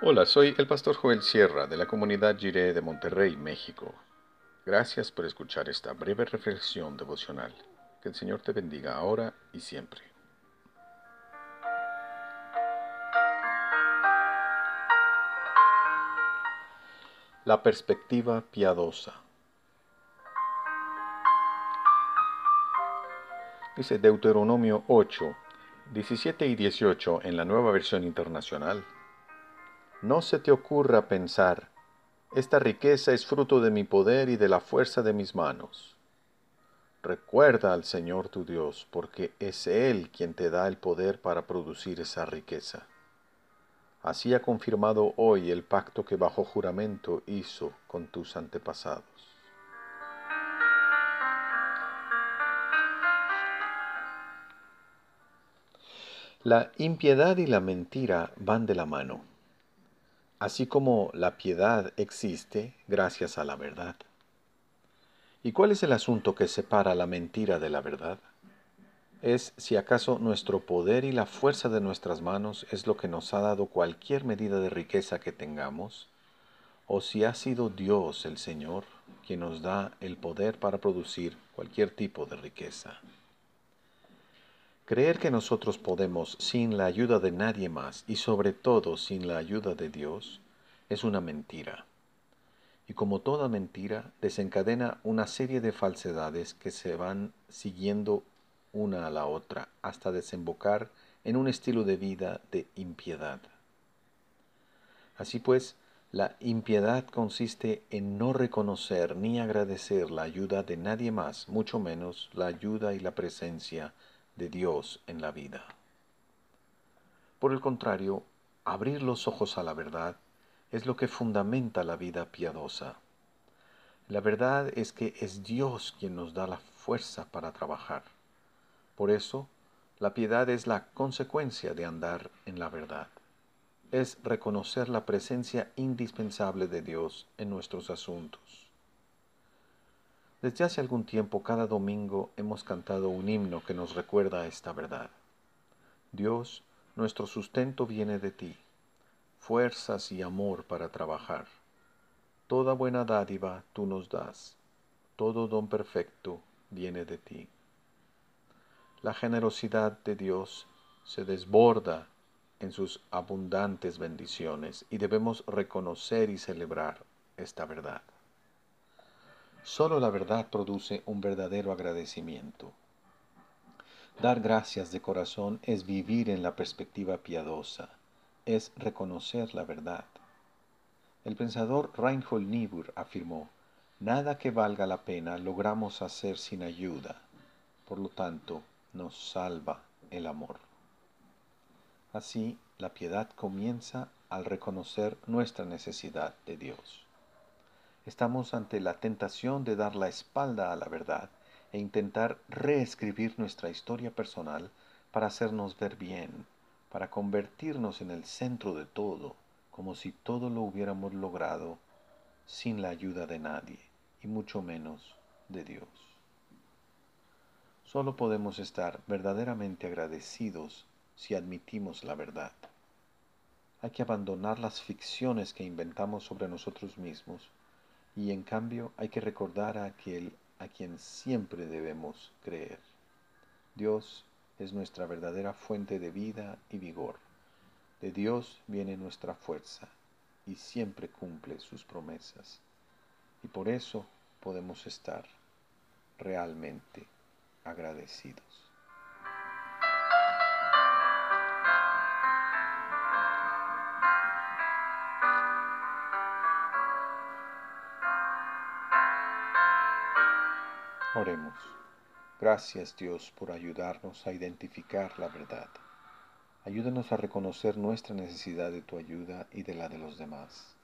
Hola, soy el pastor Joel Sierra de la comunidad Jiré de Monterrey, México. Gracias por escuchar esta breve reflexión devocional. Que el Señor te bendiga ahora y siempre. La perspectiva piadosa. Dice Deuteronomio 8, 17 y 18 en la nueva versión internacional. No se te ocurra pensar, esta riqueza es fruto de mi poder y de la fuerza de mis manos. Recuerda al Señor tu Dios, porque es Él quien te da el poder para producir esa riqueza. Así ha confirmado hoy el pacto que bajo juramento hizo con tus antepasados. La impiedad y la mentira van de la mano así como la piedad existe gracias a la verdad. ¿Y cuál es el asunto que separa la mentira de la verdad? Es si acaso nuestro poder y la fuerza de nuestras manos es lo que nos ha dado cualquier medida de riqueza que tengamos, o si ha sido Dios el Señor quien nos da el poder para producir cualquier tipo de riqueza. Creer que nosotros podemos sin la ayuda de nadie más y sobre todo sin la ayuda de Dios es una mentira. Y como toda mentira, desencadena una serie de falsedades que se van siguiendo una a la otra hasta desembocar en un estilo de vida de impiedad. Así pues, la impiedad consiste en no reconocer ni agradecer la ayuda de nadie más, mucho menos la ayuda y la presencia de Dios en la vida. Por el contrario, abrir los ojos a la verdad es lo que fundamenta la vida piadosa. La verdad es que es Dios quien nos da la fuerza para trabajar. Por eso, la piedad es la consecuencia de andar en la verdad. Es reconocer la presencia indispensable de Dios en nuestros asuntos. Desde hace algún tiempo, cada domingo hemos cantado un himno que nos recuerda esta verdad. Dios, nuestro sustento viene de ti, fuerzas y amor para trabajar. Toda buena dádiva tú nos das, todo don perfecto viene de ti. La generosidad de Dios se desborda en sus abundantes bendiciones y debemos reconocer y celebrar esta verdad. Solo la verdad produce un verdadero agradecimiento. Dar gracias de corazón es vivir en la perspectiva piadosa, es reconocer la verdad. El pensador Reinhold Niebuhr afirmó, Nada que valga la pena logramos hacer sin ayuda, por lo tanto nos salva el amor. Así, la piedad comienza al reconocer nuestra necesidad de Dios. Estamos ante la tentación de dar la espalda a la verdad e intentar reescribir nuestra historia personal para hacernos ver bien, para convertirnos en el centro de todo, como si todo lo hubiéramos logrado sin la ayuda de nadie, y mucho menos de Dios. Solo podemos estar verdaderamente agradecidos si admitimos la verdad. Hay que abandonar las ficciones que inventamos sobre nosotros mismos y en cambio hay que recordar a aquel a quien siempre debemos creer. Dios es nuestra verdadera fuente de vida y vigor. De Dios viene nuestra fuerza y siempre cumple sus promesas. Y por eso podemos estar realmente agradecidos. Oremos. Gracias Dios por ayudarnos a identificar la verdad. Ayúdanos a reconocer nuestra necesidad de tu ayuda y de la de los demás.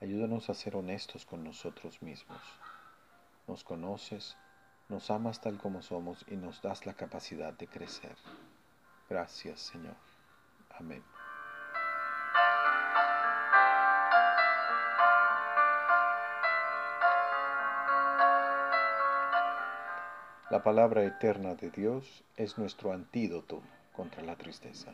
Ayúdanos a ser honestos con nosotros mismos. Nos conoces, nos amas tal como somos y nos das la capacidad de crecer. Gracias Señor. Amén. La palabra eterna de Dios es nuestro antídoto contra la tristeza.